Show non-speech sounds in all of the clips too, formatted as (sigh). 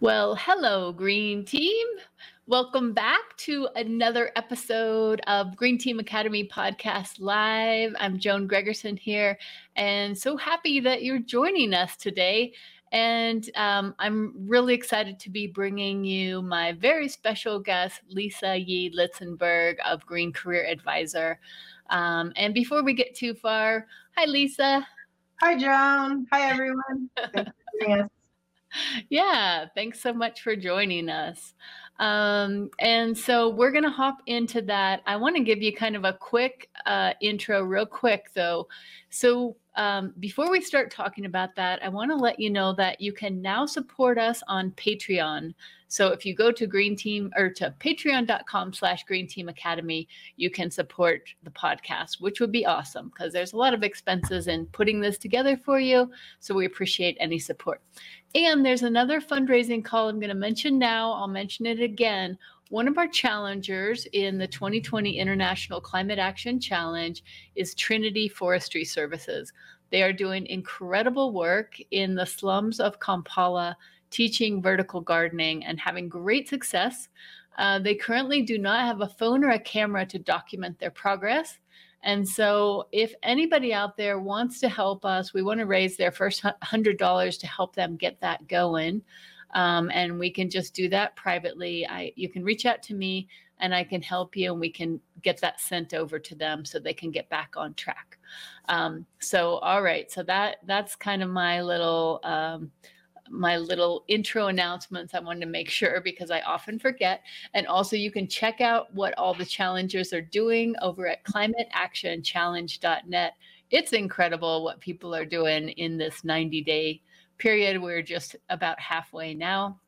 Well, hello, Green Team. Welcome back to another episode of Green Team Academy Podcast Live. I'm Joan Gregerson here, and so happy that you're joining us today. And um, I'm really excited to be bringing you my very special guest, Lisa Yee Litzenberg of Green Career Advisor. Um, and before we get too far, hi, Lisa. Hi, Joan. Hi, everyone. Yeah, thanks so much for joining us. Um, and so we're going to hop into that. I want to give you kind of a quick uh, intro, real quick though. So um, before we start talking about that, I want to let you know that you can now support us on Patreon. So if you go to Green Team or to patreon.com slash Green Team Academy, you can support the podcast, which would be awesome because there's a lot of expenses in putting this together for you. So we appreciate any support. And there's another fundraising call I'm going to mention now. I'll mention it again. One of our challengers in the 2020 International Climate Action Challenge is Trinity Forestry Services. They are doing incredible work in the slums of Kampala, teaching vertical gardening and having great success. Uh, they currently do not have a phone or a camera to document their progress. And so, if anybody out there wants to help us, we want to raise their first $100 to help them get that going. Um, and we can just do that privately. I, you can reach out to me and I can help you and we can get that sent over to them so they can get back on track. Um, so, all right. So that, that's kind of my little, um, my little intro announcements I wanted to make sure because I often forget. And also, you can check out what all the challengers are doing over at climateactionchallenge.net. It's incredible what people are doing in this 90 day period. We're just about halfway now.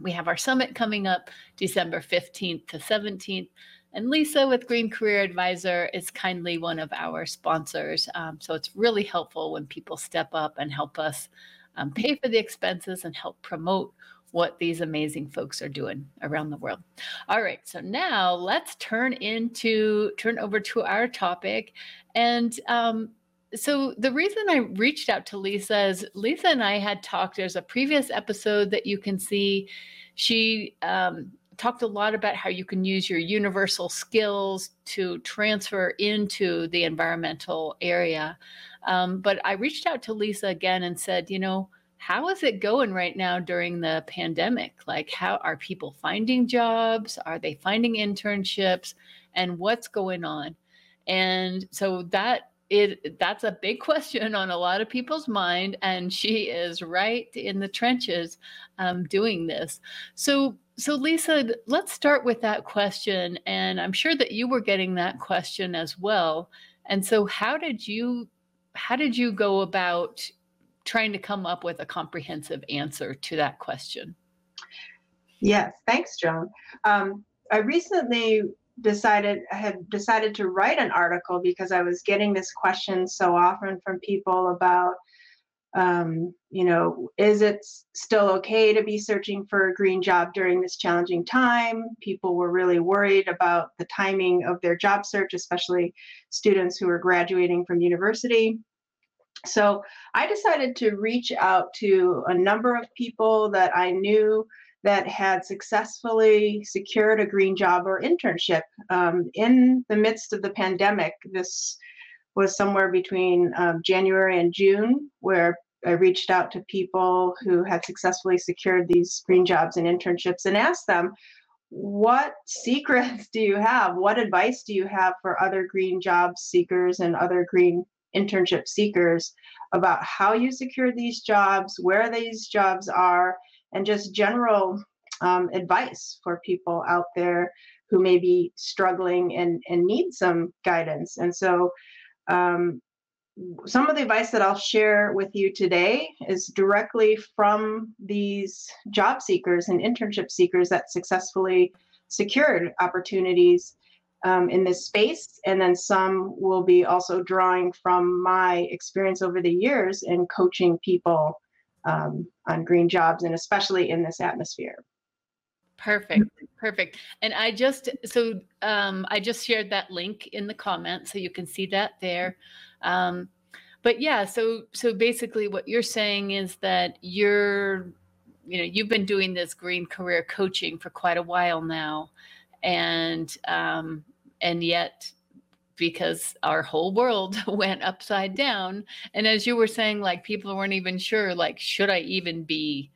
We have our summit coming up December 15th to 17th. And Lisa with Green Career Advisor is kindly one of our sponsors. Um, so it's really helpful when people step up and help us um, pay for the expenses and help promote what these amazing folks are doing around the world. All right, so now let's turn into turn over to our topic, and um, so the reason I reached out to Lisa is Lisa and I had talked. There's a previous episode that you can see. She um, talked a lot about how you can use your universal skills to transfer into the environmental area. Um, but I reached out to Lisa again and said, you know, how is it going right now during the pandemic? Like, how are people finding jobs? Are they finding internships? And what's going on? And so that it that's a big (laughs) question on a lot of people's mind and she is right in the trenches um, doing this so so lisa let's start with that question and i'm sure that you were getting that question as well and so how did you how did you go about trying to come up with a comprehensive answer to that question? Yes, thanks, Joan. Um, I recently decided I had decided to write an article because I was getting this question so often from people about um, you know, is it still okay to be searching for a green job during this challenging time? People were really worried about the timing of their job search, especially students who are graduating from university. So I decided to reach out to a number of people that I knew that had successfully secured a green job or internship um, in the midst of the pandemic. This was somewhere between um, January and June, where I reached out to people who had successfully secured these green jobs and internships and asked them, what secrets do you have? What advice do you have for other green job seekers and other green internship seekers about how you secure these jobs, where these jobs are, and just general um, advice for people out there who may be struggling and, and need some guidance. And so, um, some of the advice that I'll share with you today is directly from these job seekers and internship seekers that successfully secured opportunities um, in this space. And then some will be also drawing from my experience over the years in coaching people um, on green jobs and especially in this atmosphere. Perfect. Perfect. And I just, so um, I just shared that link in the comments so you can see that there. Um, but yeah, so, so basically what you're saying is that you're you know, you've been doing this green career coaching for quite a while now, and um, and yet because our whole world (laughs) went upside down and as you were saying like people weren't even sure like should i even be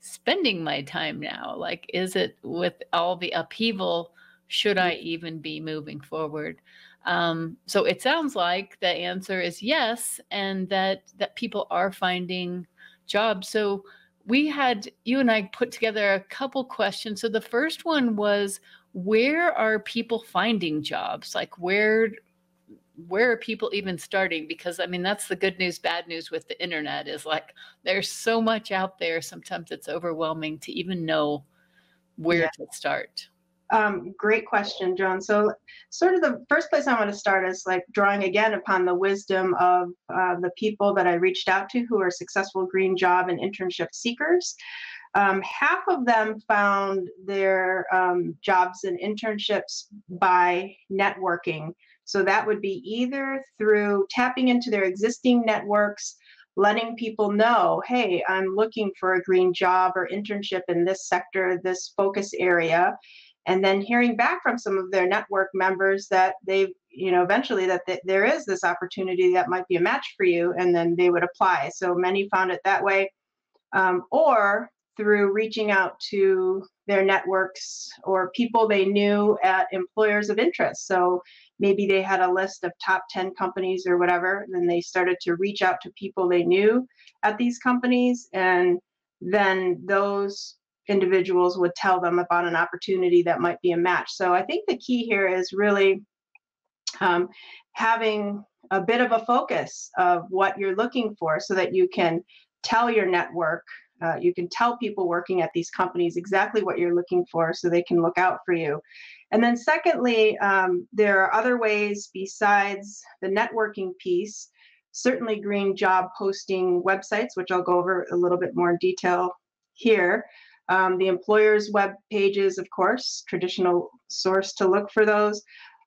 spending my time now? Like is it with all the upheaval should i even be moving forward? Um, so it sounds like the answer is yes and that that people are finding jobs. So we had you and i put together a couple questions. So the first one was where are people finding jobs? Like where where are people even starting? Because i mean that's the good news bad news with the internet is like there's so much out there sometimes it's overwhelming to even know where yeah. to start. Um, great question joan so sort of the first place i want to start is like drawing again upon the wisdom of uh, the people that i reached out to who are successful green job and internship seekers. Um, half of them found their um, jobs and internships by networking so that would be either through tapping into their existing networks, letting people know, hey, I'm looking for a green job or internship in this sector, this focus area, and then hearing back from some of their network members that they've, you know, eventually that th- there is this opportunity that might be a match for you, and then they would apply. So many found it that way. Um, or through reaching out to their networks or people they knew at employers of interest. So maybe they had a list of top 10 companies or whatever and then they started to reach out to people they knew at these companies and then those individuals would tell them about an opportunity that might be a match so i think the key here is really um, having a bit of a focus of what you're looking for so that you can tell your network uh, you can tell people working at these companies exactly what you're looking for so they can look out for you and then secondly, um, there are other ways besides the networking piece, certainly green job posting websites, which I'll go over a little bit more in detail here. Um, the employer's web pages, of course, traditional source to look for those.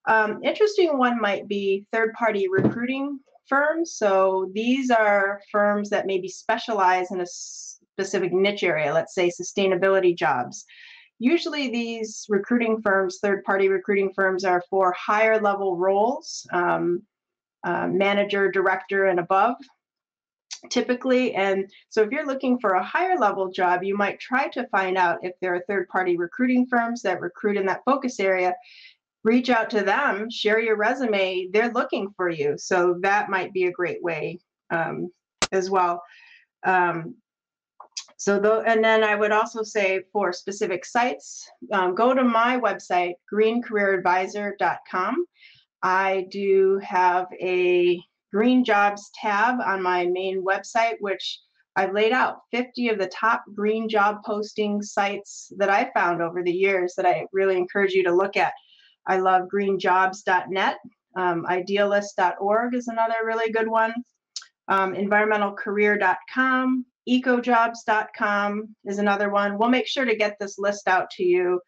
Um, interesting one might be third-party recruiting firms. So these are firms that maybe specialize in a specific niche area, let's say sustainability jobs. Usually, these recruiting firms, third party recruiting firms, are for higher level roles, um, uh, manager, director, and above, typically. And so, if you're looking for a higher level job, you might try to find out if there are third party recruiting firms that recruit in that focus area. Reach out to them, share your resume. They're looking for you. So, that might be a great way um, as well. Um, so, though, and then I would also say for specific sites, um, go to my website, greencareeradvisor.com. I do have a green jobs tab on my main website, which I've laid out 50 of the top green job posting sites that I found over the years that I really encourage you to look at. I love greenjobs.net. Um, idealist.org is another really good one. Um, environmentalcareer.com, ecojobs.com is another one. We'll make sure to get this list out to you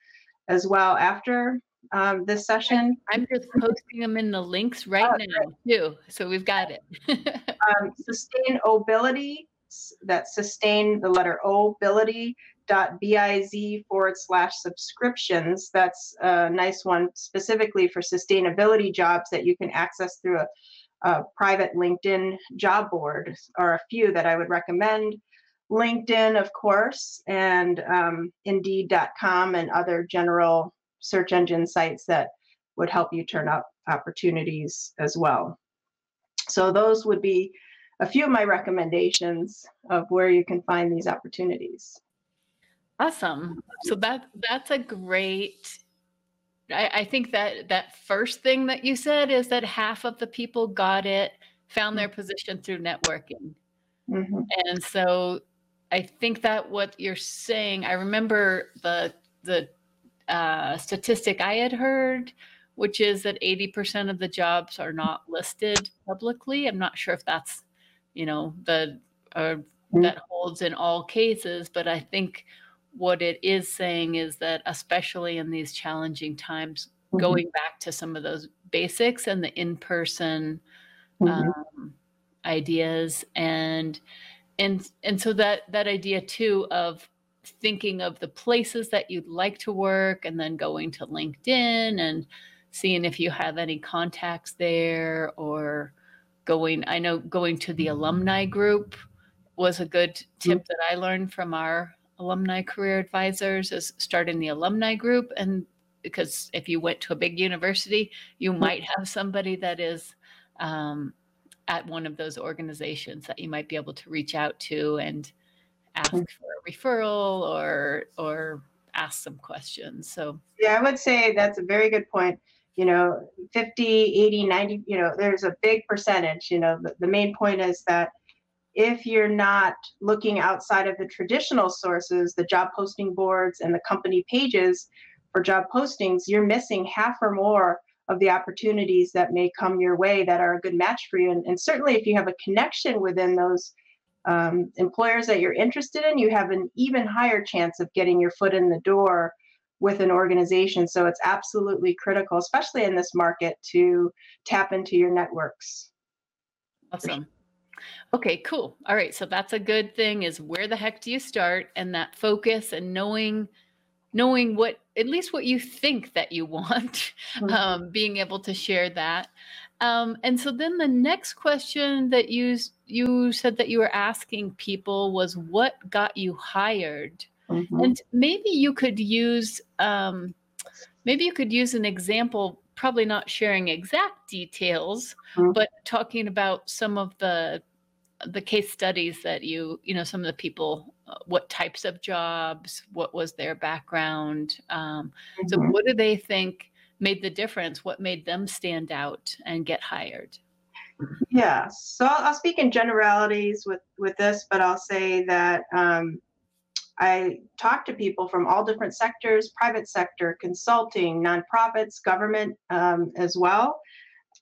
as well after um, this session. I'm just posting them in the links right oh, now great. too, so we've got it. (laughs) um, sustainability, that's sustain the letter O ability dot biz forward slash subscriptions. That's a nice one specifically for sustainability jobs that you can access through a private LinkedIn job board are a few that I would recommend. LinkedIn, of course, and um, Indeed.com and other general search engine sites that would help you turn up opportunities as well. So those would be a few of my recommendations of where you can find these opportunities. Awesome. So that that's a great I, I think that that first thing that you said is that half of the people got it, found their position through networking. Mm-hmm. And so I think that what you're saying, I remember the the uh, statistic I had heard, which is that 80% of the jobs are not listed publicly. I'm not sure if that's, you know, the uh, mm-hmm. that holds in all cases, but I think what it is saying is that, especially in these challenging times, mm-hmm. going back to some of those basics and the in person mm-hmm. um, ideas and and and so that that idea too of thinking of the places that you'd like to work and then going to LinkedIn and seeing if you have any contacts there or going I know going to the alumni group was a good tip mm-hmm. that I learned from our alumni career advisors is starting the alumni group. And because if you went to a big university you might have somebody that is um, at one of those organizations that you might be able to reach out to and ask mm-hmm. for a referral or or ask some questions. So yeah i would say that's a very good point. You know 50 80 90 you know there's a big percentage you know the, the main point is that if you're not looking outside of the traditional sources the job posting boards and the company pages for job postings you're missing half or more of the opportunities that may come your way that are a good match for you and, and certainly if you have a connection within those um, employers that you're interested in, you have an even higher chance of getting your foot in the door with an organization. So it's absolutely critical, especially in this market, to tap into your networks. Awesome. Okay, cool. All right, so that's a good thing is where the heck do you start and that focus and knowing knowing what at least what you think that you (laughs) want, mm-hmm. um, being able to share that. Um, and so then the next question that you you said that you were asking people was what got you hired, mm-hmm. and maybe you could use um, maybe you could use an example. Probably not sharing exact details, mm-hmm. but talking about some of the the case studies that you you know some of the people uh, what types of jobs what was their background um, mm-hmm. so what do they think made the difference? What made them stand out and get hired? Yeah, so I'll, I'll speak in generalities with with this, but I'll say that um, I talk to people from all different sectors: private sector, consulting, nonprofits, government um, as well.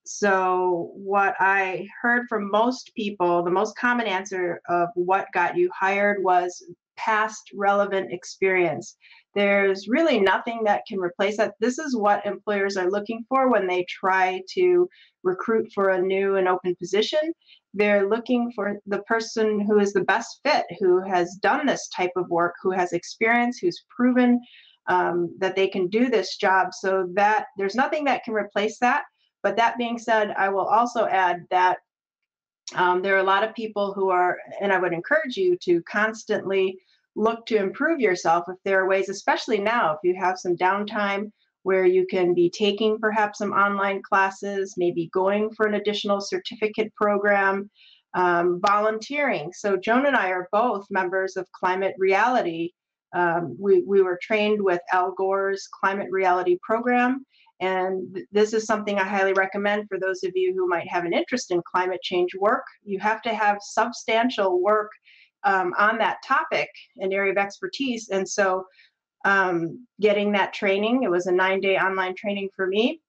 So, what I heard from most people, the most common answer of what got you hired was past relevant experience there's really nothing that can replace that. This is what employers are looking for when they try to recruit for a new and open position. They're looking for the person who is the best fit, who has done this type of work, who has experience, who's proven um, that they can do this job. So that there's nothing that can replace that. But that being said, I will also add that um, there are a lot of people who are, and I would encourage you to constantly look to improve yourself if there are ways, especially now, if you have some downtime where you can be taking perhaps some online classes, maybe going for an additional certificate program, um, volunteering. So, Joan and I are both members of Climate Reality. Um, we, we were trained with Al Gore's Climate Reality program. And this is something I highly recommend for those of you who might have an interest in climate change work. You have to have substantial work um, on that topic, an area of expertise. And so um, getting that training, it was a nine day online training for me.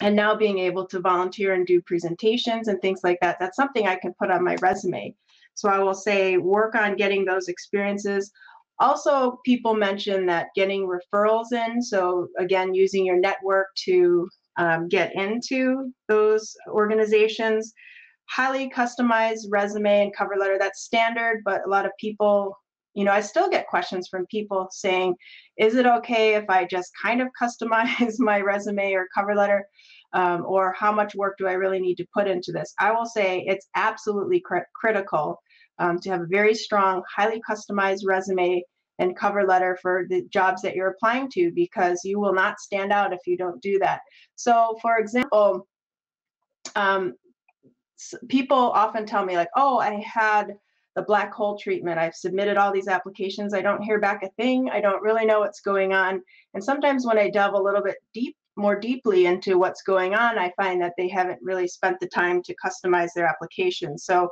And now being able to volunteer and do presentations and things like that, that's something I can put on my resume. So I will say work on getting those experiences. Also, people mention that getting referrals in. So, again, using your network to um, get into those organizations highly customized resume and cover letter. That's standard, but a lot of people, you know, I still get questions from people saying, is it okay if I just kind of customize (laughs) my resume or cover letter? Um, or how much work do I really need to put into this? I will say it's absolutely cr- critical um, to have a very strong, highly customized resume and cover letter for the jobs that you're applying to because you will not stand out if you don't do that. So, for example, um, people often tell me like, oh, I had the black hole treatment. I've submitted all these applications. I don't hear back a thing. I don't really know what's going on. And sometimes when I delve a little bit deep, more deeply into what's going on, I find that they haven't really spent the time to customize their application. So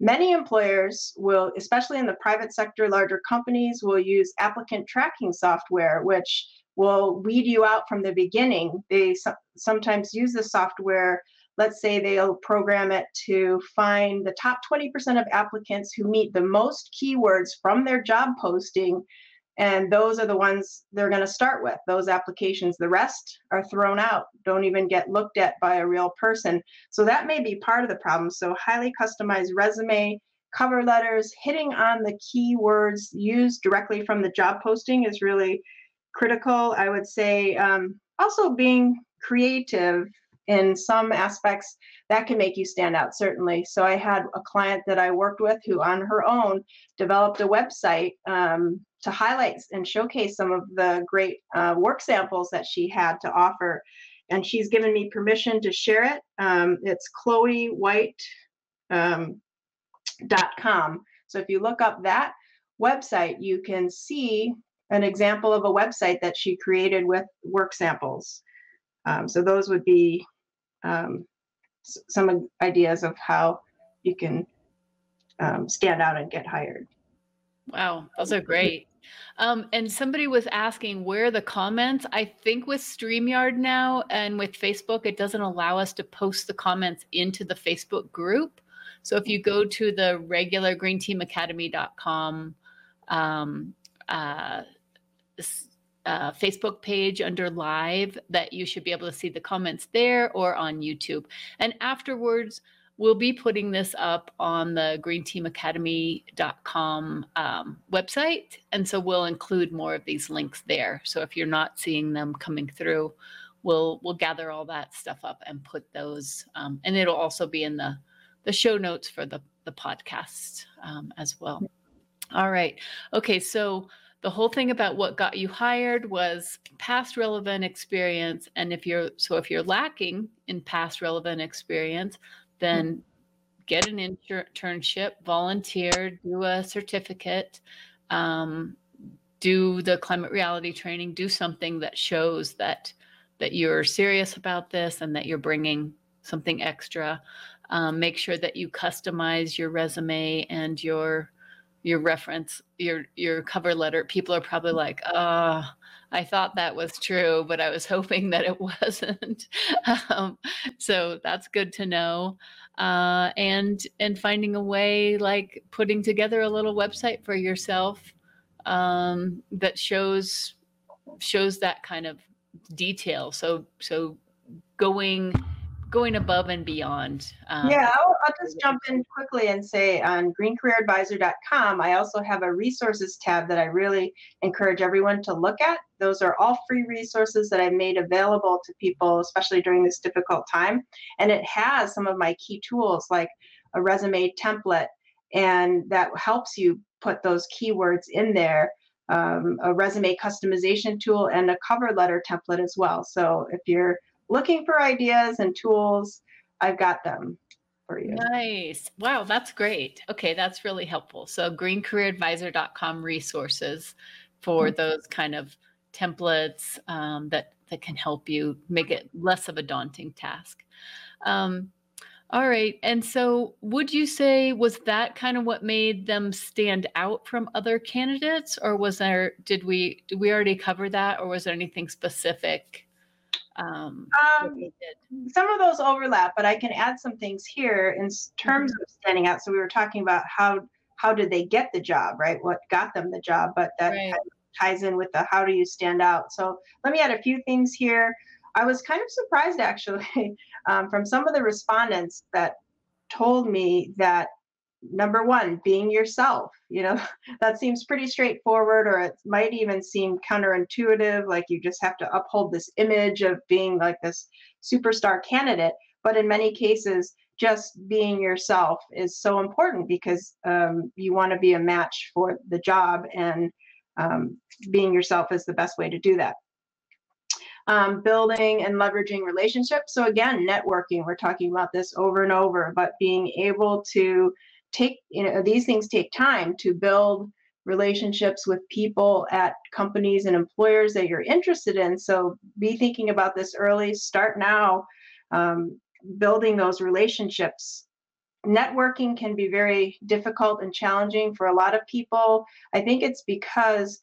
many employers will, especially in the private sector, larger companies will use applicant tracking software, which will weed you out from the beginning. They so- sometimes use the software let's say they'll program it to find the top 20% of applicants who meet the most keywords from their job posting. And those are the ones they're going to start with. Those applications the rest are thrown out. Don't even get looked at by a real person. So that may be part of the problem. So highly customized resume cover letters, hitting on the keywords used directly from the job posting is really critical. I would say. Um, also being creative in some aspects that can make you stand out certainly so i had a client that i worked with who on her own developed a website um, to highlight and showcase some of the great uh, work samples that she had to offer and she's given me permission to share it um, it's chloe white um, com. So if you look up that website, you can see an example of a website that she created with work samples. Um, so those would be um, some ideas of how you can um, stand out and get hired. Wow, those are great. Um, and somebody was asking where the comments. I think with StreamYard now and with Facebook, it doesn't allow us to post the comments into the Facebook group. So if you go to the regular greenteamacademy.com um, uh, uh, Facebook page under live, that you should be able to see the comments there or on YouTube. And afterwards, we'll be putting this up on the greenteamacademy.com um, website. And so we'll include more of these links there. So if you're not seeing them coming through, we'll we'll gather all that stuff up and put those um, and it'll also be in the the show notes for the, the podcast um, as well. All right. Okay. So the whole thing about what got you hired was past relevant experience. And if you're, so if you're lacking in past relevant experience, then get an internship, volunteer, do a certificate, um, do the climate reality training, do something that shows that that you're serious about this and that you're bringing something extra. Um, make sure that you customize your resume and your your reference your your cover letter people are probably like oh i thought that was true but i was (laughs) hoping that it wasn't. (laughs) Um, so that's good to know. Uh, and and finding a way like putting together a little website for yourself um, that shows shows that kind of detail. So so going going above and beyond. Um, yeah, I'll, I'll, just jump in quickly and say on greencareeradvisor.com, I also have a resources tab that I really encourage everyone to look at. Those are all free resources that I made available to people, especially during this difficult time. And it has some of my key tools like a resume template, and that helps you put those keywords in there. Um, a resume customization tool and a cover letter template as well. So if you're looking for ideas and tools, I've got them for you. Nice. Wow, that's great. Okay, that's really helpful. So greencareeradvisor.com resources for mm-hmm. those kind of templates um, that that can help you make it less of a daunting task. Um, all right. And so would you say was that kind of what made them stand out from other candidates or was there did we did we already cover that or was there anything specific um, um, some of those overlap, but I can add some things here in terms mm-hmm. of standing out. So we were talking about how how did they get the job, right? What got them the job, but that right. kind of ties in with the how do you stand out. So let me add a few things here. I was kind of surprised (laughs) actually um, from some of the respondents that told me that number one being yourself you know (laughs) that seems pretty straightforward or it might even seem counterintuitive like you just have to uphold this image of being like this superstar candidate. But in many cases just being yourself is so important because um, you want to be a match for the job and um, being yourself is the best way to do that. Um, building and leveraging relationships. So again networking we're talking about this over and over but being able to take you know these things take time to build relationships with people at companies and employers that you're interested in. So be thinking about this early start now um, building those relationships. Networking can be very difficult and challenging for a lot of people. I think it's because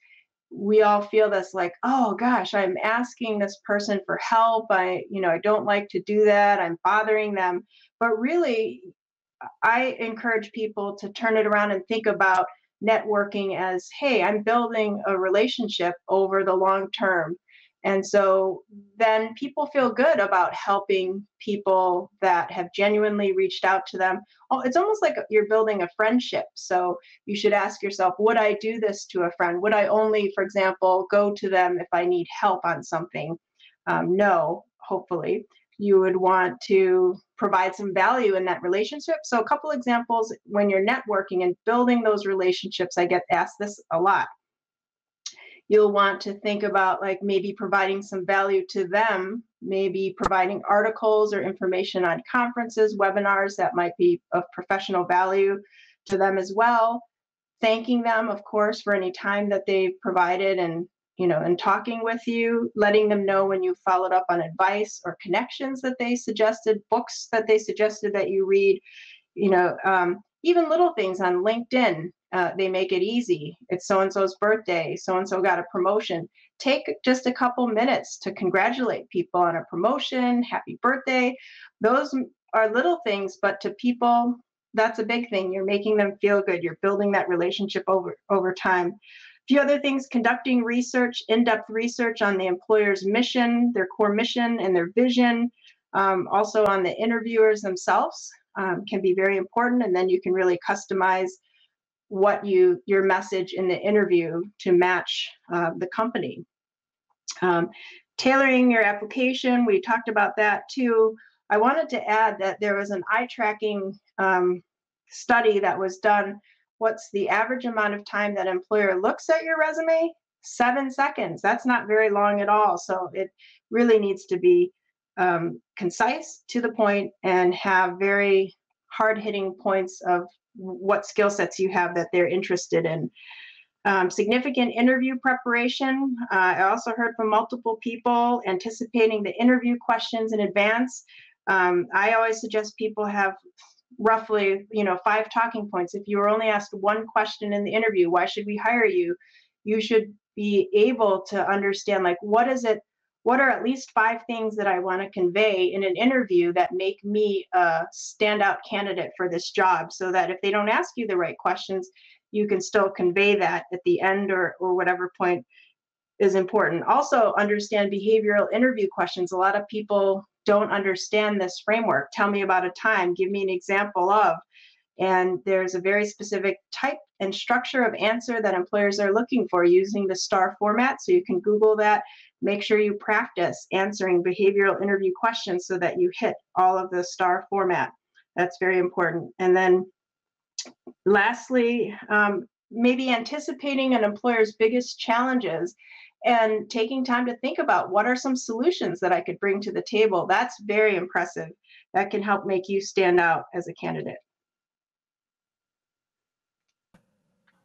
we all feel this like oh gosh i'm asking this person for help. I you know i don't like to do that. I'm bothering them. But really I encourage people to turn it around and think about networking as hey, I'm building a relationship over the long term. And so then people feel good about helping people that have genuinely reached out to them. Oh, it's almost like you're building a friendship. So you should ask yourself, would I do this to a friend? Would I only, for example, go to them if I need help on something? Um, no, hopefully. You would want to provide some value in that relationship. So, a couple examples when you're networking and building those relationships, I get asked this a lot you'll want to think about like maybe providing some value to them, maybe providing articles or information on conferences, webinars that might be of professional value to them as well. Thanking them, of course, for any time that they've provided and you know, and talking with you, letting them know when you followed up on advice or connections that they suggested, books that they suggested that you read, you know, um, even little things on LinkedIn uh, they make it easy. It's so and so's birthday. So and so got a promotion. Take just a couple minutes to congratulate people on a promotion, happy birthday. Those are little things, but to people, that's a big thing. You're making them feel good. You're building that relationship over over time. Few other things: conducting research, in-depth research on the employer's mission, their core mission, and their vision. Um, also on the interviewers themselves um, can be very important, and then you can really customize what you your message in the interview to match uh, the company. Um, tailoring your application, we talked about that too. I wanted to add that there was an eye tracking um, study that was done. What's the average amount of time that employer looks at your resume? Seven seconds. That's not very long at all. So it really needs to be um, concise, to the point, and have very hard hitting points of what skill sets you have that they're interested in. Um, significant interview preparation. Uh, I also heard from multiple people anticipating the interview questions in advance. Um, I always suggest people have roughly, you know, five talking points. If you were only asked one question in the interview, why should we hire you? You should be able to understand, like, what is it what are at least five things that I want to convey in an interview that make me a standout candidate for this job so that if they don't ask you the right questions, you can still convey that at the end or, or whatever point is important. Also, understand behavioral interview questions. A lot of people don't understand this framework. Tell me about a time, give me an example of. And there's a very specific type and structure of answer that employers are looking for using the STAR format. So you can Google that Make sure you practice answering behavioral interview questions so that you hit all of the STAR format. That's very important. And then lastly, um, maybe anticipating an employer's biggest challenges and taking time to think about what are some solutions that I could bring to the table. That's very impressive. That can help make you stand out as a candidate.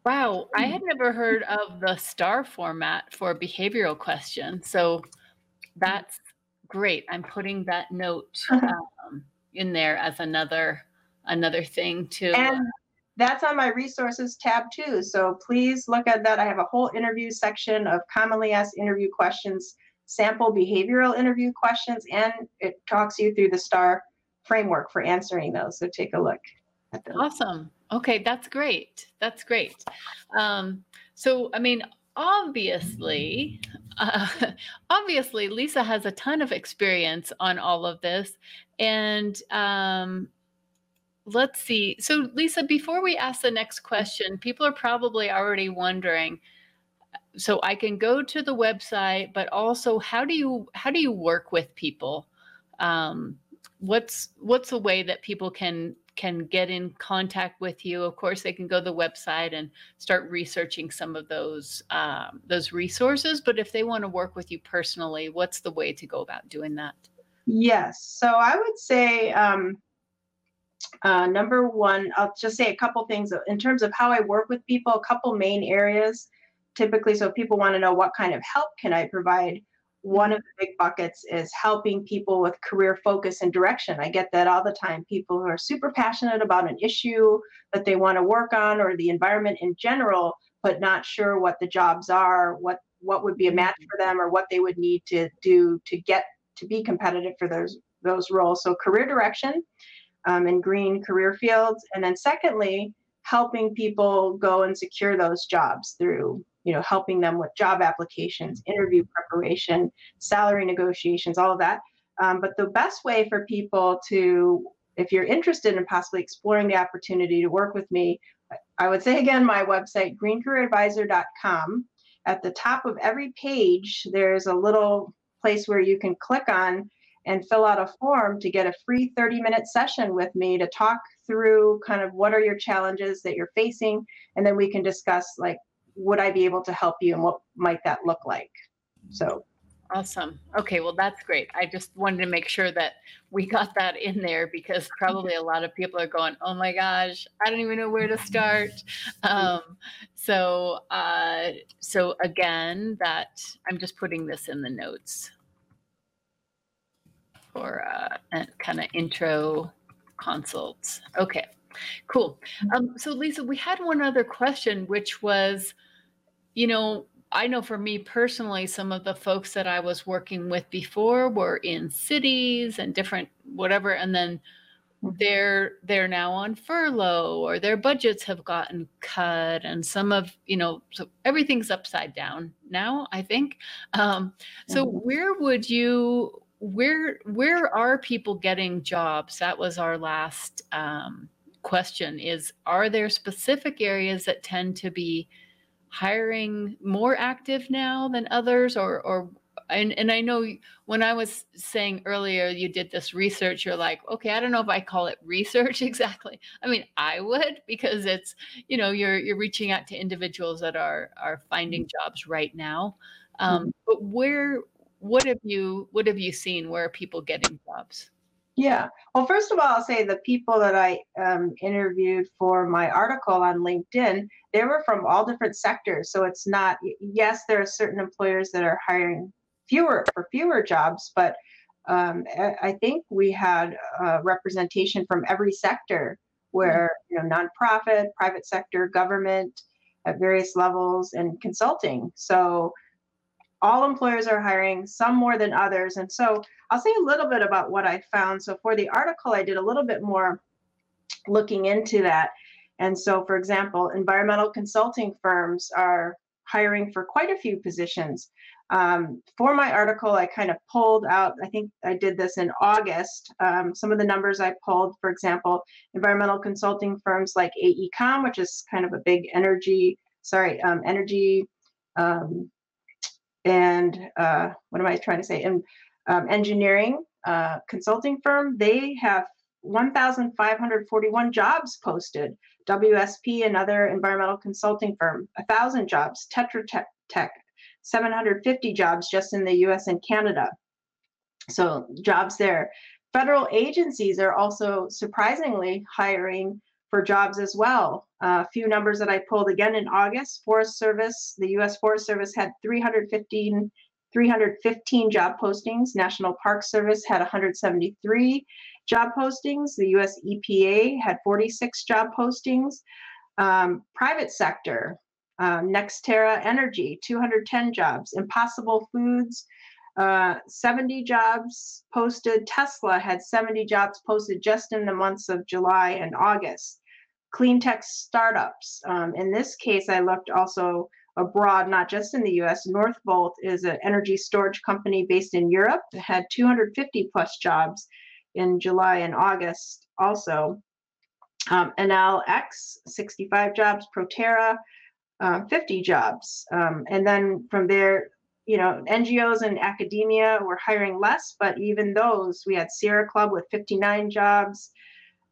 Wow, I had never heard of the STAR format for behavioral question. So that's great. I'm putting that note (laughs) um, in there as another another thing to. And that's on my resources tab too. So please look at that. I have a whole interview section of commonly asked interview questions, sample behavioral interview questions, and it talks you through the STAR framework for answering those. So take a look. Awesome. Okay, that's great. That's great. Um, so, I mean, obviously, uh, (laughs) obviously, Lisa has a ton of experience on all of this, and um, let's see. So, Lisa, before we ask the next question, people are probably already wondering. So, I can go to the website, but also, how do you how do you work with people? Um, what's what's a way that people can can get in contact with you. Of course, they can go to the website and start researching some of those um, those resources. But if they want to work with you personally, what's the way to go about doing that? Yes. So I would say um, uh, number one, I'll just say a couple things in terms of how I work with people. A couple main areas typically. So people want to know what kind of help can I provide one of the big buckets is helping people with career focus and direction. I get that all the time. People who are super passionate about an issue that they want to work on or the environment in general, but not sure what the jobs are, what what would be a match for them or what they would need to do to get to be competitive for those those roles. So career direction um, in green career fields. And then secondly, helping people go and secure those jobs through you know, helping them with job applications, interview preparation, salary negotiations, all of that. Um, but the best way for people to, if you're interested in possibly exploring the opportunity to work with me, I would say again, my website, greencareeradvisor.com. At the top of every page, there's a little place where you can click on and fill out a form to get a free 30 minute session with me to talk through kind of what are your challenges that you're facing. And then we can discuss like, would I be able to help you and what might that look like? So Awesome. Okay, well, that's great. I just wanted to make sure that we got that in there because probably a lot of people are going, "Oh my gosh, I don't even know where to start." Um, so, uh, so again, that I'm just putting this in the notes for uh, kind of intro consults. Okay, cool. Um, so, Lisa, we had one other question, which was, you know, I know for me personally, some of the folks that I was working with before were in cities and different whatever, and then they're they're now on furlough or their budgets have gotten cut and some of you know so everything's upside down now i think um, so mm-hmm. where would you where where are people getting jobs that was our last um, question is are there specific areas that tend to be hiring more active now than others or or and, and I know when I was saying earlier you did this research, you're like, okay, I don't know if I call it research (laughs) exactly. I mean, I would because it's, you know, you're you're reaching out to individuals that are are finding mm-hmm. jobs right now. Um, mm-hmm. But where what have you what have you seen? Where are people getting jobs? Yeah. Well, first of all, I'll say the people that I um, interviewed for my article on LinkedIn, they were from all different sectors. So it's not, yes, there are certain employers that are hiring fewer for fewer jobs, but um, I think we had representation from every sector where, you know, nonprofit, private sector, government at various levels, and consulting. So all employers are hiring, some more than others. And so I'll say a little bit about what I found. So for the article, I did a little bit more looking into that. And so, for example, environmental consulting firms are hiring for quite a few positions. Um, for my article, I kind of pulled out, I think I did this in August, um, some of the numbers I pulled, for example, environmental consulting firms like AECOM, which is kind of a big energy, sorry, um, energy um, and uh, what am I trying to say? And um, engineering uh, consulting firm, they have 1,541 jobs posted. WSP, another environmental consulting firm, 1,000 jobs. Tetra Tech, 750 jobs just in the US and Canada. So, jobs there. Federal agencies are also surprisingly hiring for jobs as well. A uh, few numbers that I pulled again in August Forest Service, the US Forest Service had 315, 315 job postings. National Park Service had 173 job postings. The US EPA had 46 job postings. Um, private sector, um, NextEra Energy, 210 jobs. Impossible Foods, uh, 70 jobs posted. Tesla had 70 jobs posted just in the months of July and August clean tech startups. Um, in this case, I looked also abroad, not just in the US. Northvolt is an energy storage company based in Europe that had 250 plus jobs in July and August also. Um, Enel X, 65 jobs, Proterra, uh, 50 jobs. Um, and then from there, you know, NGOs and academia were hiring less, but even those, we had Sierra Club with 59 jobs,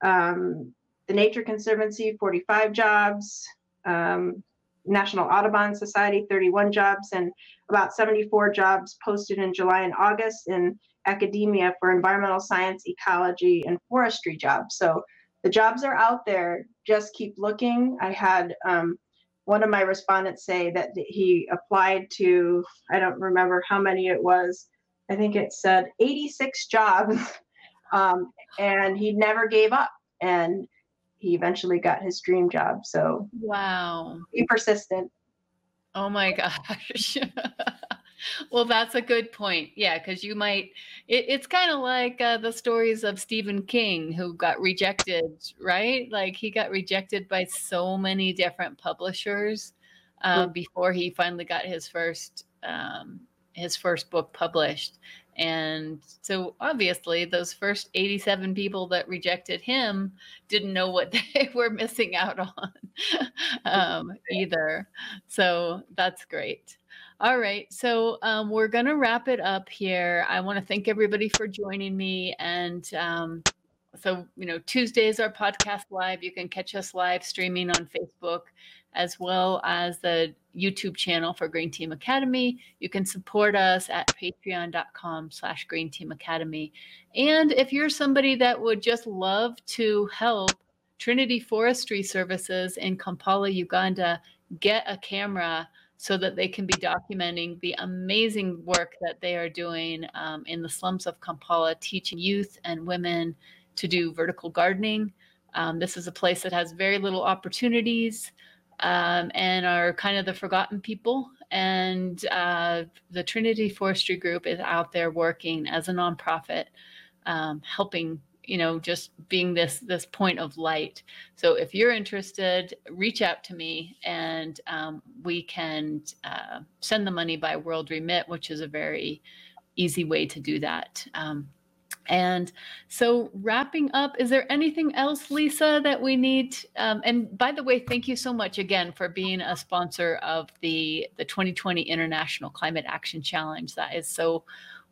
um, the Nature Conservancy, 45 jobs, um, National Audubon Society, 31 jobs, and about 74 jobs posted in July and August in academia for environmental science, ecology, and forestry jobs. So the jobs are out there. Just keep looking. I had um, one of my respondents say that he applied to, I don't remember how many it was. I think it said 86 jobs, (laughs) um, and he never gave up. And he eventually got his dream job. So wow, be persistent. Oh my gosh. (laughs) well, that's a good point. Yeah, because you might. It, it's kind of like uh, the stories of Stephen King, who got rejected, right? Like he got rejected by so many different publishers. uh, mm-hmm. before he finally got his first um, his first book published. And so obviously, those first 87 people that rejected him didn't know what (laughs) they were missing out on (laughs) um, either. So that's great. All right. So um, we're going to wrap it up here. I want to thank everybody for joining me. And um, so, you know, Tuesday is our podcast live. You can catch us live streaming on Facebook as well as the YouTube channel for Green Team Academy. You can support us at patreon.com slash Green Team Academy. And if you're somebody that would just love to help Trinity Forestry Services in Kampala, Uganda, get a camera so that they can be documenting the amazing work that they are doing um, in the slums of Kampala, teaching youth and women to do vertical gardening. Um, this is a place that has very little opportunities um, and are kind of the forgotten people. And uh, the Trinity Forestry Group is out there working as a nonprofit, um, helping you know just being this this point of light so if you're interested reach out to me and um, we can uh, send the money by WorldRemit which is a very easy way to do that um, and so, wrapping up, is there anything else, Lisa, that we need? Um, and by the way, thank you so much again for being a sponsor of the the 2020 International Climate Action Challenge. That is so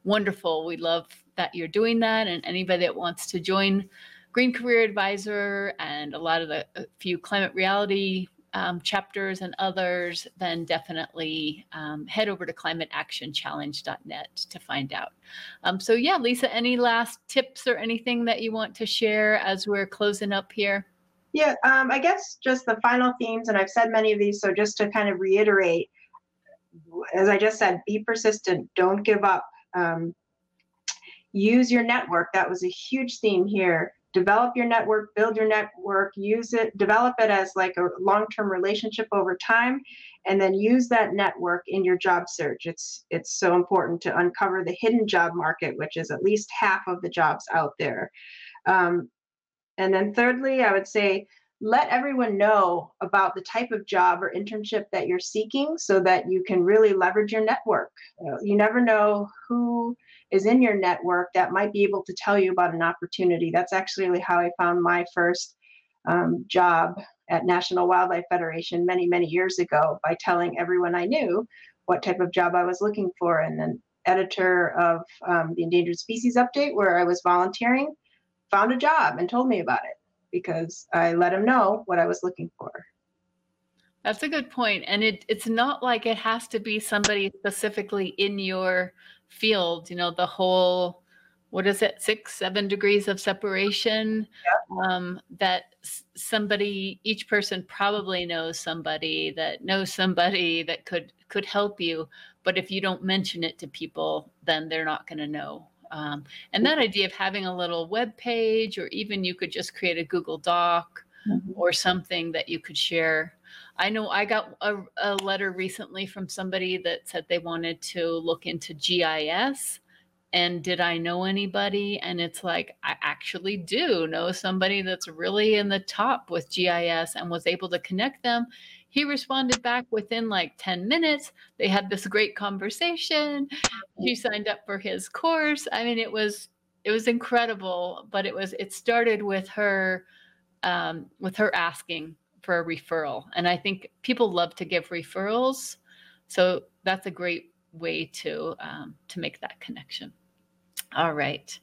wonderful. We love that you're doing that, and anybody that wants to join Green Career Advisor and a lot of the few climate reality um, chapters and others, then definitely um, head over to climateactionchallenge.net to find out. Um, so, yeah, Lisa, any last tips or anything that you want to share as we're closing up here? Yeah, um, I guess just the final themes, and I've said many of these, so just to kind of reiterate, as I just said, be persistent, don't give up. Um, use your network. That was a huge theme here develop your network, build your network, use it, develop it as like a long-term relationship over time, and then use that network in your job search. It's it's so important to uncover the hidden job market, which is at least half of the jobs out there. Um, and then thirdly, I would say let everyone know about the type of job or internship that you're seeking so that you can really leverage your network. You never know who is in your network that might be able to tell you about an opportunity. That's actually really how I found my first um, job at National Wildlife Federation many, many years ago by telling everyone I knew what type of job I was looking for. And then editor of um, the Endangered Species Update, where I was volunteering, found a job and told me about it because I let him know what I was looking for. That's a good point. And it, it's not like it has to be somebody specifically in your field, you know, the whole, what is it, six, seven degrees of separation. Yeah. Um, that somebody, each person probably knows somebody that knows somebody that could could help you. But if you don't mention it to people, then they're not going to know. Um, and that idea of having a little web page, or even you could just create a Google Doc mm-hmm. or something that you could share I know I got a, a letter recently from somebody that said they wanted to look into GIS and did I know anybody? And it's like, I actually do know somebody that's really in the top with GIS and was able to connect them. He responded back within like 10 minutes. They had this great conversation. She signed up for his course. I mean, it was it was incredible, but it was it started with her um, with her asking for a referral. And I think people love to give referrals. So that's a great way to um, to make that connection. All right.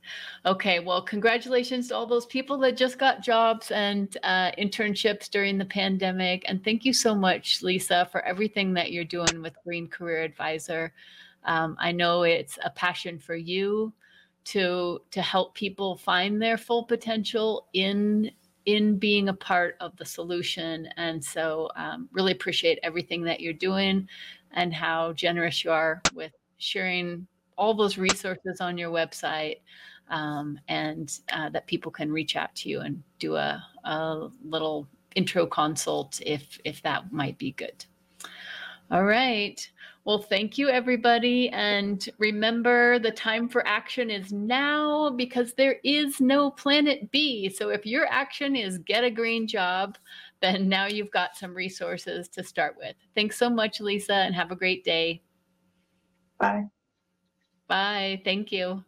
Okay. Well, congratulations to all those people that just got jobs and uh, internships during the pandemic. And thank you so much, Lisa, for everything that you're doing with Green Career Advisor. Um, I know it's a passion for you to to help people find their full potential in in being a part of the solution. And so, um, really appreciate everything that you're doing and how generous you are with sharing all those resources on your website um, and uh, that people can reach out to you and do a, a little intro consult if if that might be good. All right. Well, thank you, everybody. And remember, the time for action is now because there is no planet B. So if your action is get a green job, then now you've got some resources to start with. Thanks so much, Lisa, and have a great day. Bye. Bye. Thank you.